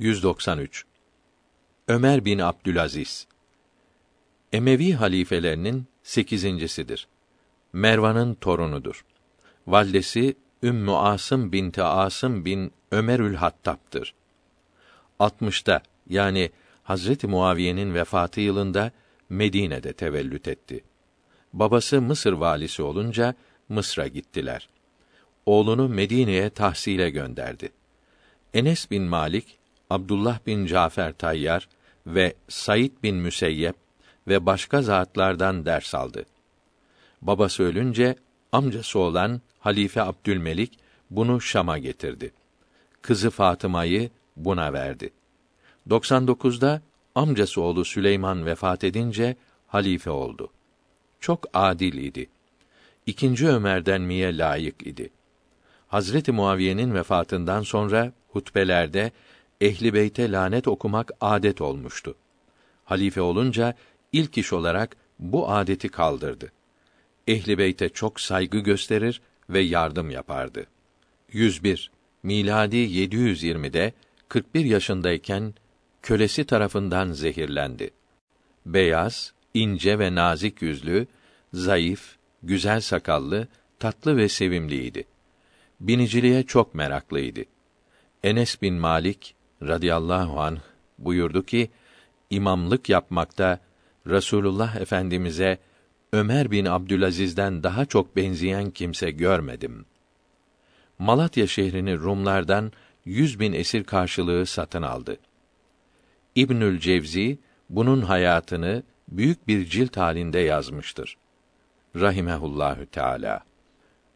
193 Ömer bin Abdülaziz Emevi halifelerinin sekizincisidir. Mervan'ın torunudur. Valdesi Ümmü Asım binti Asım bin Ömerül Hattab'dır. 60'ta yani Hazreti Muaviye'nin vefatı yılında Medine'de tevellüt etti. Babası Mısır valisi olunca Mısır'a gittiler. Oğlunu Medine'ye tahsile gönderdi. Enes bin Malik, Abdullah bin Cafer Tayyar ve Said bin Müseyyep ve başka zatlardan ders aldı. Babası ölünce amcası olan Halife Abdülmelik bunu Şam'a getirdi. Kızı Fatıma'yı buna verdi. 99'da amcası oğlu Süleyman vefat edince halife oldu. Çok adil idi. İkinci Ömer'den miye layık idi. Hazreti Muaviye'nin vefatından sonra hutbelerde ehli beyte lanet okumak adet olmuştu. Halife olunca ilk iş olarak bu adeti kaldırdı. Ehli beyte çok saygı gösterir ve yardım yapardı. 101 miladi 720'de 41 yaşındayken kölesi tarafından zehirlendi. Beyaz, ince ve nazik yüzlü, zayıf, güzel sakallı, tatlı ve sevimliydi. Biniciliğe çok meraklıydı. Enes bin Malik radıyallahu anh buyurdu ki imamlık yapmakta Resulullah Efendimize Ömer bin Abdülaziz'den daha çok benzeyen kimse görmedim. Malatya şehrini Rumlardan yüz bin esir karşılığı satın aldı. İbnül Cevzi bunun hayatını büyük bir cilt halinde yazmıştır. Rahimehullahü Teala.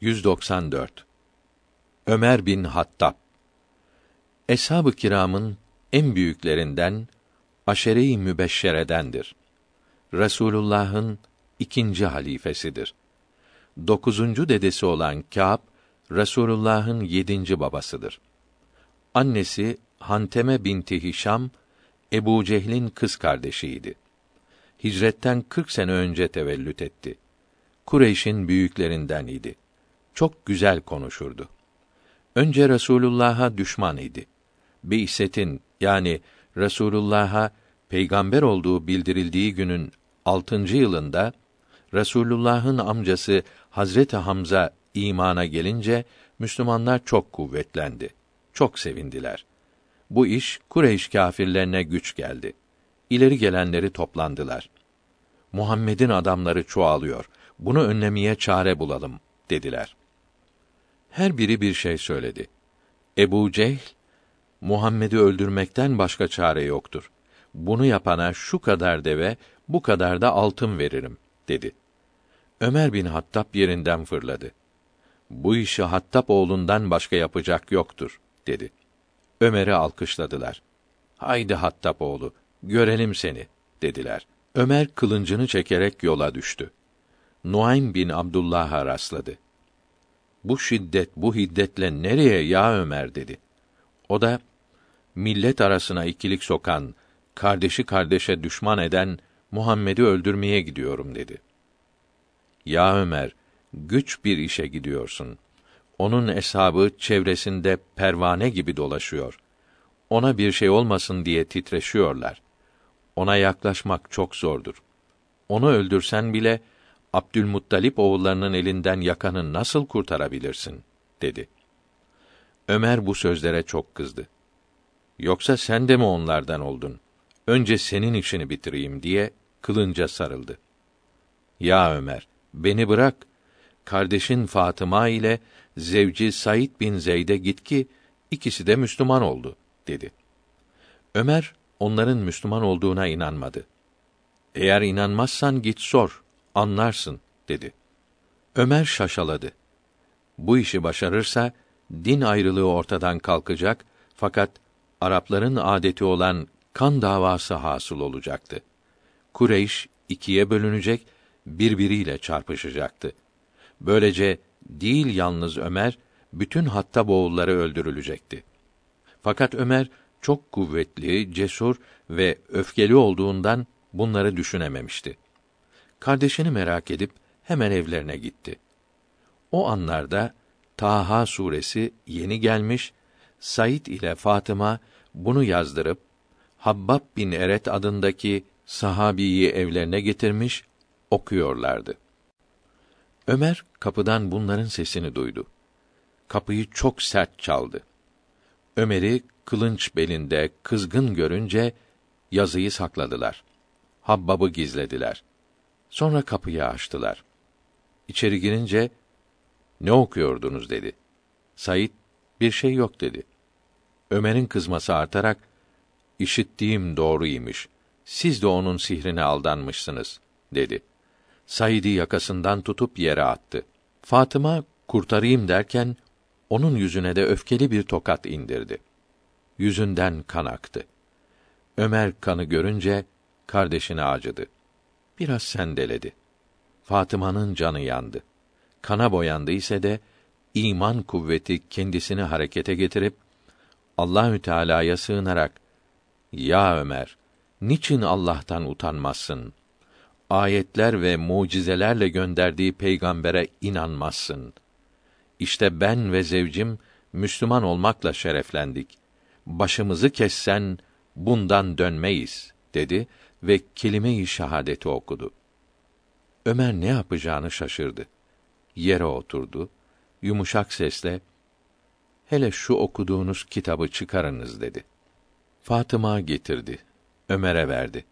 194. Ömer bin Hattab Eshab-ı kiramın en büyüklerinden aşere-i mübeşşeredendir. Resulullah'ın ikinci halifesidir. Dokuzuncu dedesi olan Kâb, Resulullah'ın yedinci babasıdır. Annesi Hanteme binti Hişam, Ebu Cehil'in kız kardeşiydi. Hicretten 40 sene önce tevellüt etti. Kureyş'in büyüklerinden idi. Çok güzel konuşurdu. Önce Resulullah'a düşman idi. Bi'setin yani Resulullah'a peygamber olduğu bildirildiği günün altıncı yılında Resulullah'ın amcası Hazreti Hamza imana gelince Müslümanlar çok kuvvetlendi. Çok sevindiler. Bu iş Kureyş kâfirlerine güç geldi. İleri gelenleri toplandılar. Muhammed'in adamları çoğalıyor. Bunu önlemeye çare bulalım dediler. Her biri bir şey söyledi. Ebu Cehl, Muhammed'i öldürmekten başka çare yoktur. Bunu yapana şu kadar deve, bu kadar da altın veririm, dedi. Ömer bin Hattab yerinden fırladı. Bu işi Hattab oğlundan başka yapacak yoktur, dedi. Ömer'i alkışladılar. Haydi Hattab oğlu, görelim seni, dediler. Ömer kılıncını çekerek yola düştü. Nuaym bin Abdullah'a rastladı. Bu şiddet, bu hiddetle nereye ya Ömer dedi. O da millet arasına ikilik sokan, kardeşi kardeşe düşman eden Muhammed'i öldürmeye gidiyorum dedi. Ya Ömer, güç bir işe gidiyorsun. Onun eshabı çevresinde pervane gibi dolaşıyor. Ona bir şey olmasın diye titreşiyorlar. Ona yaklaşmak çok zordur. Onu öldürsen bile Abdülmuttalip oğullarının elinden yakanı nasıl kurtarabilirsin? dedi. Ömer bu sözlere çok kızdı. Yoksa sen de mi onlardan oldun? Önce senin işini bitireyim diye kılınca sarıldı. Ya Ömer, beni bırak. Kardeşin Fatıma ile zevci Said bin Zeyd'e git ki ikisi de Müslüman oldu dedi. Ömer onların Müslüman olduğuna inanmadı. Eğer inanmazsan git sor, anlarsın dedi. Ömer şaşaladı. Bu işi başarırsa din ayrılığı ortadan kalkacak fakat Arapların adeti olan kan davası hasıl olacaktı. Kureyş ikiye bölünecek, birbiriyle çarpışacaktı. Böylece değil yalnız Ömer, bütün Hattab oğulları öldürülecekti. Fakat Ömer çok kuvvetli, cesur ve öfkeli olduğundan bunları düşünememişti. Kardeşini merak edip hemen evlerine gitti. O anlarda Taha suresi yeni gelmiş, Said ile Fatıma bunu yazdırıp Habbab bin Eret adındaki sahabiyi evlerine getirmiş okuyorlardı. Ömer kapıdan bunların sesini duydu. Kapıyı çok sert çaldı. Ömer'i kılınç belinde kızgın görünce yazıyı sakladılar. Habbab'ı gizlediler. Sonra kapıyı açtılar. İçeri girince ne okuyordunuz dedi. Said bir şey yok dedi. Ömer'in kızması artarak işittiğim doğruymuş. Siz de onun sihrine aldanmışsınız dedi. Said'i yakasından tutup yere attı. Fatıma kurtarayım derken onun yüzüne de öfkeli bir tokat indirdi. Yüzünden kan aktı. Ömer kanı görünce kardeşine acıdı. Biraz sendeledi. Fatıma'nın canı yandı. Kana boyandı ise de iman kuvveti kendisini harekete getirip Allahü Teala'ya sığınarak ya Ömer niçin Allah'tan utanmazsın? Ayetler ve mucizelerle gönderdiği peygambere inanmazsın. İşte ben ve zevcim Müslüman olmakla şereflendik. Başımızı kessen bundan dönmeyiz dedi ve kelime-i şahadeti okudu. Ömer ne yapacağını şaşırdı. Yere oturdu. Yumuşak sesle hele şu okuduğunuz kitabı çıkarınız dedi. Fatıma getirdi. Ömer'e verdi.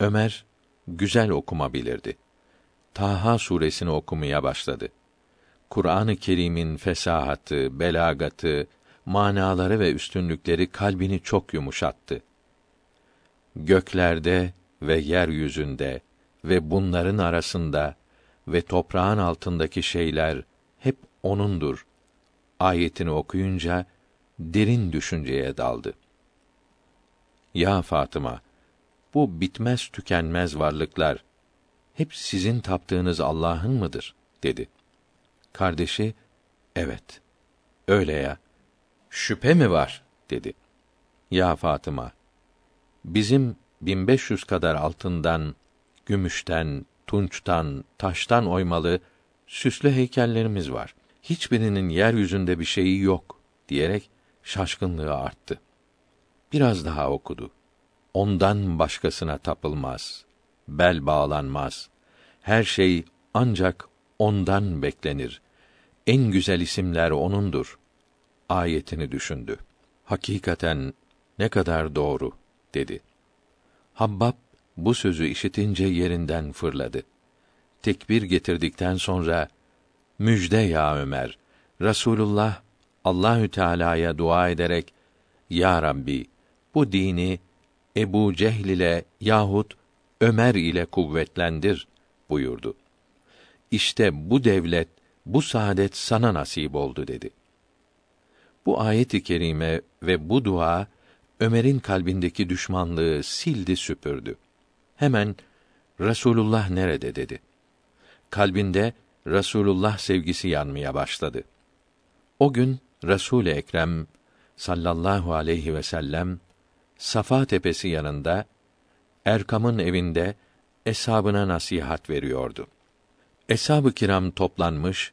Ömer güzel okuma bilirdi. Taha suresini okumaya başladı. Kur'an-ı Kerim'in fesahatı, belagatı, manaları ve üstünlükleri kalbini çok yumuşattı. Göklerde ve yeryüzünde ve bunların arasında ve toprağın altındaki şeyler hep onundur. Ayetini okuyunca derin düşünceye daldı. Ya Fatıma, bu bitmez tükenmez varlıklar hep sizin taptığınız Allah'ın mıdır? dedi. Kardeşi, evet, öyle ya. Şüphe mi var? dedi. Ya Fatıma, bizim 1500 kadar altından, gümüşten, tunçtan, taştan oymalı süslü heykellerimiz var. Hiçbirinin yeryüzünde bir şeyi yok diyerek şaşkınlığı arttı. Biraz daha okudu. Ondan başkasına tapılmaz. Bel bağlanmaz. Her şey ancak ondan beklenir. En güzel isimler onundur. Ayetini düşündü. Hakikaten ne kadar doğru dedi. Habbab bu sözü işitince yerinden fırladı. Tekbir getirdikten sonra müjde ya Ömer. Rasulullah Allahü Teala'ya dua ederek Ya Rabbi bu dini Ebu Cehl ile yahut Ömer ile kuvvetlendir buyurdu. İşte bu devlet, bu saadet sana nasip oldu dedi. Bu ayet-i kerime ve bu dua Ömer'in kalbindeki düşmanlığı sildi süpürdü. Hemen Resulullah nerede dedi. Kalbinde Resulullah sevgisi yanmaya başladı. O gün Resul Ekrem sallallahu aleyhi ve sellem Safa tepesi yanında Erkam'ın evinde eshabına nasihat veriyordu. Eshab-ı kiram toplanmış,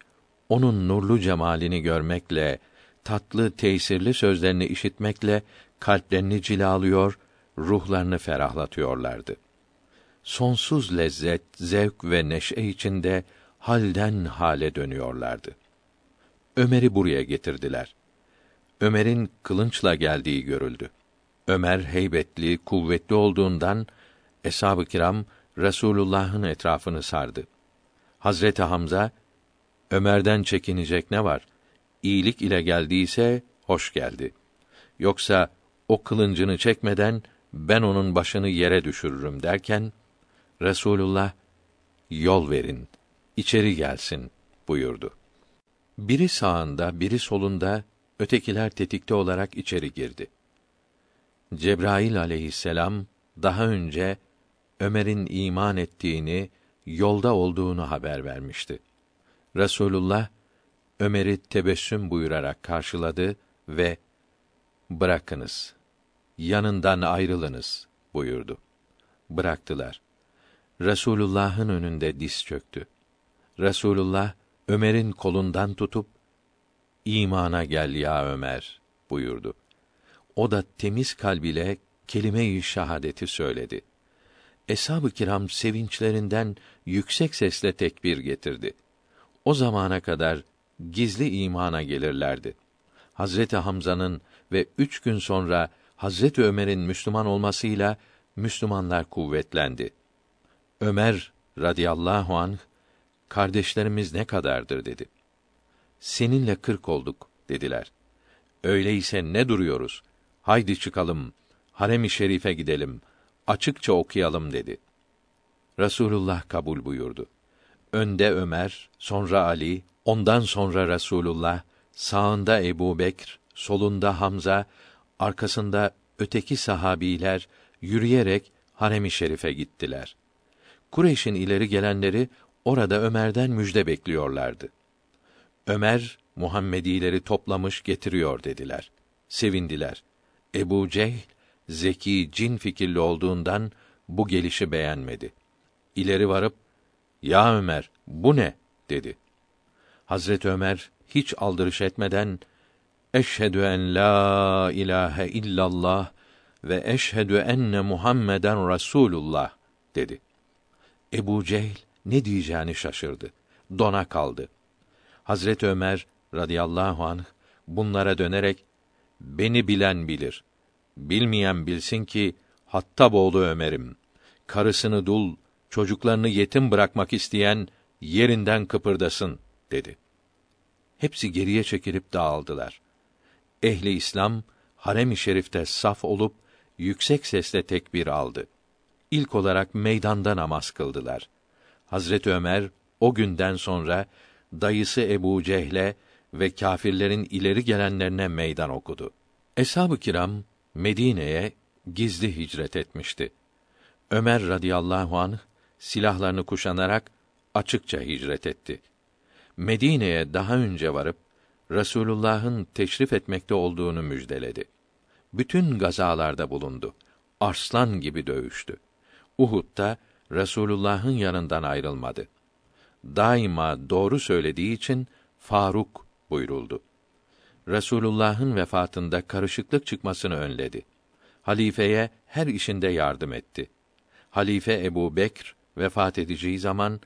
onun nurlu cemalini görmekle, tatlı, tesirli sözlerini işitmekle kalplerini cilalıyor, ruhlarını ferahlatıyorlardı. Sonsuz lezzet, zevk ve neşe içinde halden hale dönüyorlardı. Ömer'i buraya getirdiler. Ömer'in kılınçla geldiği görüldü. Ömer heybetli, kuvvetli olduğundan eshab-ı kiram Resulullah'ın etrafını sardı. Hazreti Hamza Ömer'den çekinecek ne var? İyilik ile geldiyse hoş geldi. Yoksa o kılıncını çekmeden ben onun başını yere düşürürüm derken Resulullah yol verin, içeri gelsin buyurdu. Biri sağında, biri solunda, ötekiler tetikte olarak içeri girdi. Cebrail aleyhisselam daha önce Ömer'in iman ettiğini, yolda olduğunu haber vermişti. Resulullah Ömer'i tebessüm buyurarak karşıladı ve bırakınız, yanından ayrılınız buyurdu. Bıraktılar. Resulullah'ın önünde diz çöktü. Resulullah Ömer'in kolundan tutup imana gel ya Ömer buyurdu. O da temiz kalbiyle kelime-i şahadeti söyledi. Eshab-ı kiram sevinçlerinden yüksek sesle tekbir getirdi. O zamana kadar gizli imana gelirlerdi. Hazreti Hamza'nın ve üç gün sonra Hazreti Ömer'in Müslüman olmasıyla Müslümanlar kuvvetlendi. Ömer radıyallahu anh kardeşlerimiz ne kadardır dedi. Seninle kırk olduk dediler. Öyleyse ne duruyoruz? Haydi çıkalım, harem-i şerife gidelim, açıkça okuyalım dedi. Resulullah kabul buyurdu. Önde Ömer, sonra Ali, ondan sonra Resulullah, sağında Ebu Bekr, solunda Hamza, arkasında öteki sahabiler yürüyerek harem-i şerife gittiler. Kureyş'in ileri gelenleri orada Ömer'den müjde bekliyorlardı. Ömer Muhammedileri toplamış getiriyor dediler. Sevindiler. Ebu Cehl zeki, cin fikirli olduğundan bu gelişi beğenmedi. İleri varıp "Ya Ömer, bu ne?" dedi. Hazret Ömer hiç aldırış etmeden Eşhedü en la ilahe illallah ve eşhedü enne Muhammeden Rasulullah dedi. Ebu Cehl ne diyeceğini şaşırdı. Dona kaldı. Hazret Ömer radıyallahu anh bunlara dönerek beni bilen bilir. Bilmeyen bilsin ki Hattab oğlu Ömer'im. Karısını dul, çocuklarını yetim bırakmak isteyen yerinden kıpırdasın dedi. Hepsi geriye çekilip dağıldılar. Ehli İslam harem-i şerifte saf olup yüksek sesle tekbir aldı. İlk olarak meydanda namaz kıldılar. Hazret Ömer o günden sonra dayısı Ebu Cehle ve kâfirlerin ileri gelenlerine meydan okudu. Eshab-ı kiram Medine'ye gizli hicret etmişti. Ömer radıyallahu anh silahlarını kuşanarak açıkça hicret etti. Medine'ye daha önce varıp Resulullah'ın teşrif etmekte olduğunu müjdeledi. Bütün gazalarda bulundu. Arslan gibi dövüştü. Uhud'da Resulullah'ın yanından ayrılmadı. Daima doğru söylediği için Faruk buyuruldu. Resulullah'ın vefatında karışıklık çıkmasını önledi. Halifeye her işinde yardım etti. Halife Ebu Bekr vefat edeceği zaman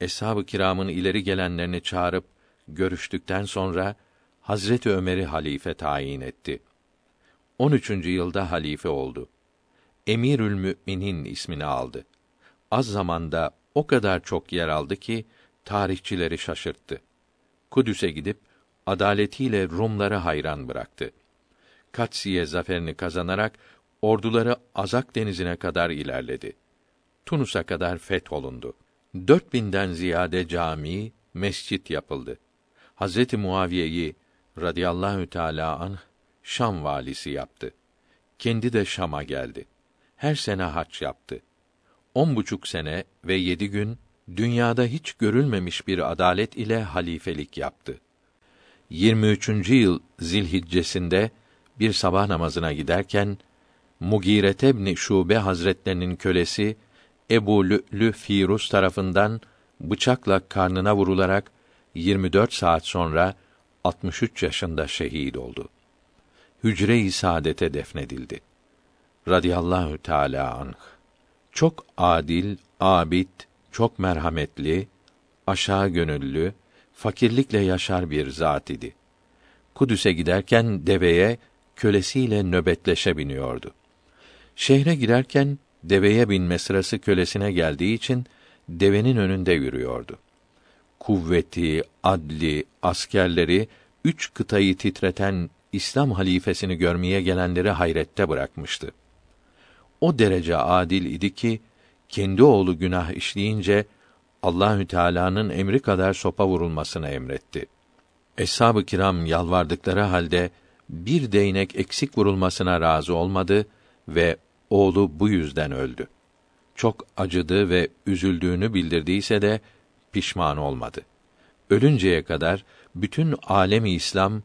eshab-ı kiramın ileri gelenlerini çağırıp görüştükten sonra Hazreti Ömer'i halife tayin etti. 13. yılda halife oldu. Emirül Müminin ismini aldı. Az zamanda o kadar çok yer aldı ki tarihçileri şaşırttı. Kudüs'e gidip adaletiyle Rumları hayran bıraktı. Katsiye zaferini kazanarak orduları Azak denizine kadar ilerledi. Tunus'a kadar fetholundu. Dört binden ziyade cami, mescit yapıldı. Hazreti Muaviye'yi radıyallahu teâlâ anh Şam valisi yaptı. Kendi de Şam'a geldi. Her sene hac yaptı. On buçuk sene ve yedi gün dünyada hiç görülmemiş bir adalet ile halifelik yaptı. 23. yıl Zilhiccesinde bir sabah namazına giderken Mugire ibn Şube Hazretlerinin kölesi Ebu Lü'lü Firuz tarafından bıçakla karnına vurularak 24 saat sonra 63 yaşında şehit oldu. Hücre-i saadete defnedildi. Radiyallahu Teala anh. Çok adil, abid, çok merhametli, aşağı gönüllü, fakirlikle yaşar bir zat idi. Kudüs'e giderken deveye kölesiyle nöbetleşe biniyordu. Şehre girerken deveye binme sırası kölesine geldiği için devenin önünde yürüyordu. Kuvveti, adli, askerleri üç kıtayı titreten İslam halifesini görmeye gelenleri hayrette bırakmıştı. O derece adil idi ki kendi oğlu günah işleyince Allahü Teala'nın emri kadar sopa vurulmasını emretti. Eshab-ı kiram yalvardıkları halde bir değnek eksik vurulmasına razı olmadı ve oğlu bu yüzden öldü. Çok acıdı ve üzüldüğünü bildirdiyse de pişman olmadı. Ölünceye kadar bütün alemi İslam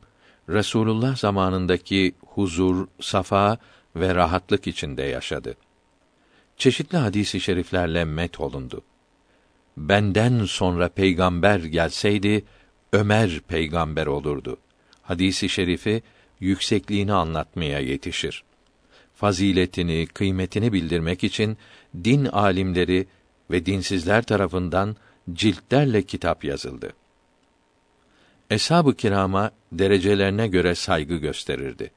Resulullah zamanındaki huzur, safa ve rahatlık içinde yaşadı. Çeşitli hadisi şeriflerle met olundu. Benden sonra peygamber gelseydi Ömer peygamber olurdu. Hadisi şerifi yüksekliğini anlatmaya yetişir. Faziletini, kıymetini bildirmek için din alimleri ve dinsizler tarafından ciltlerle kitap yazıldı. Eshab-ı kirama derecelerine göre saygı gösterirdi.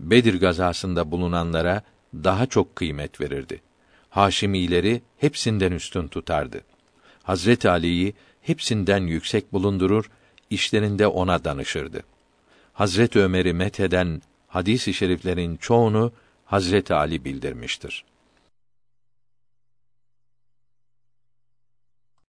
Bedir gazasında bulunanlara daha çok kıymet verirdi. Haşimileri hepsinden üstün tutardı. Hazret Ali'yi hepsinden yüksek bulundurur, işlerinde ona danışırdı. Hazret Ömer'i metheden hadis-i şeriflerin çoğunu Hazret Ali bildirmiştir.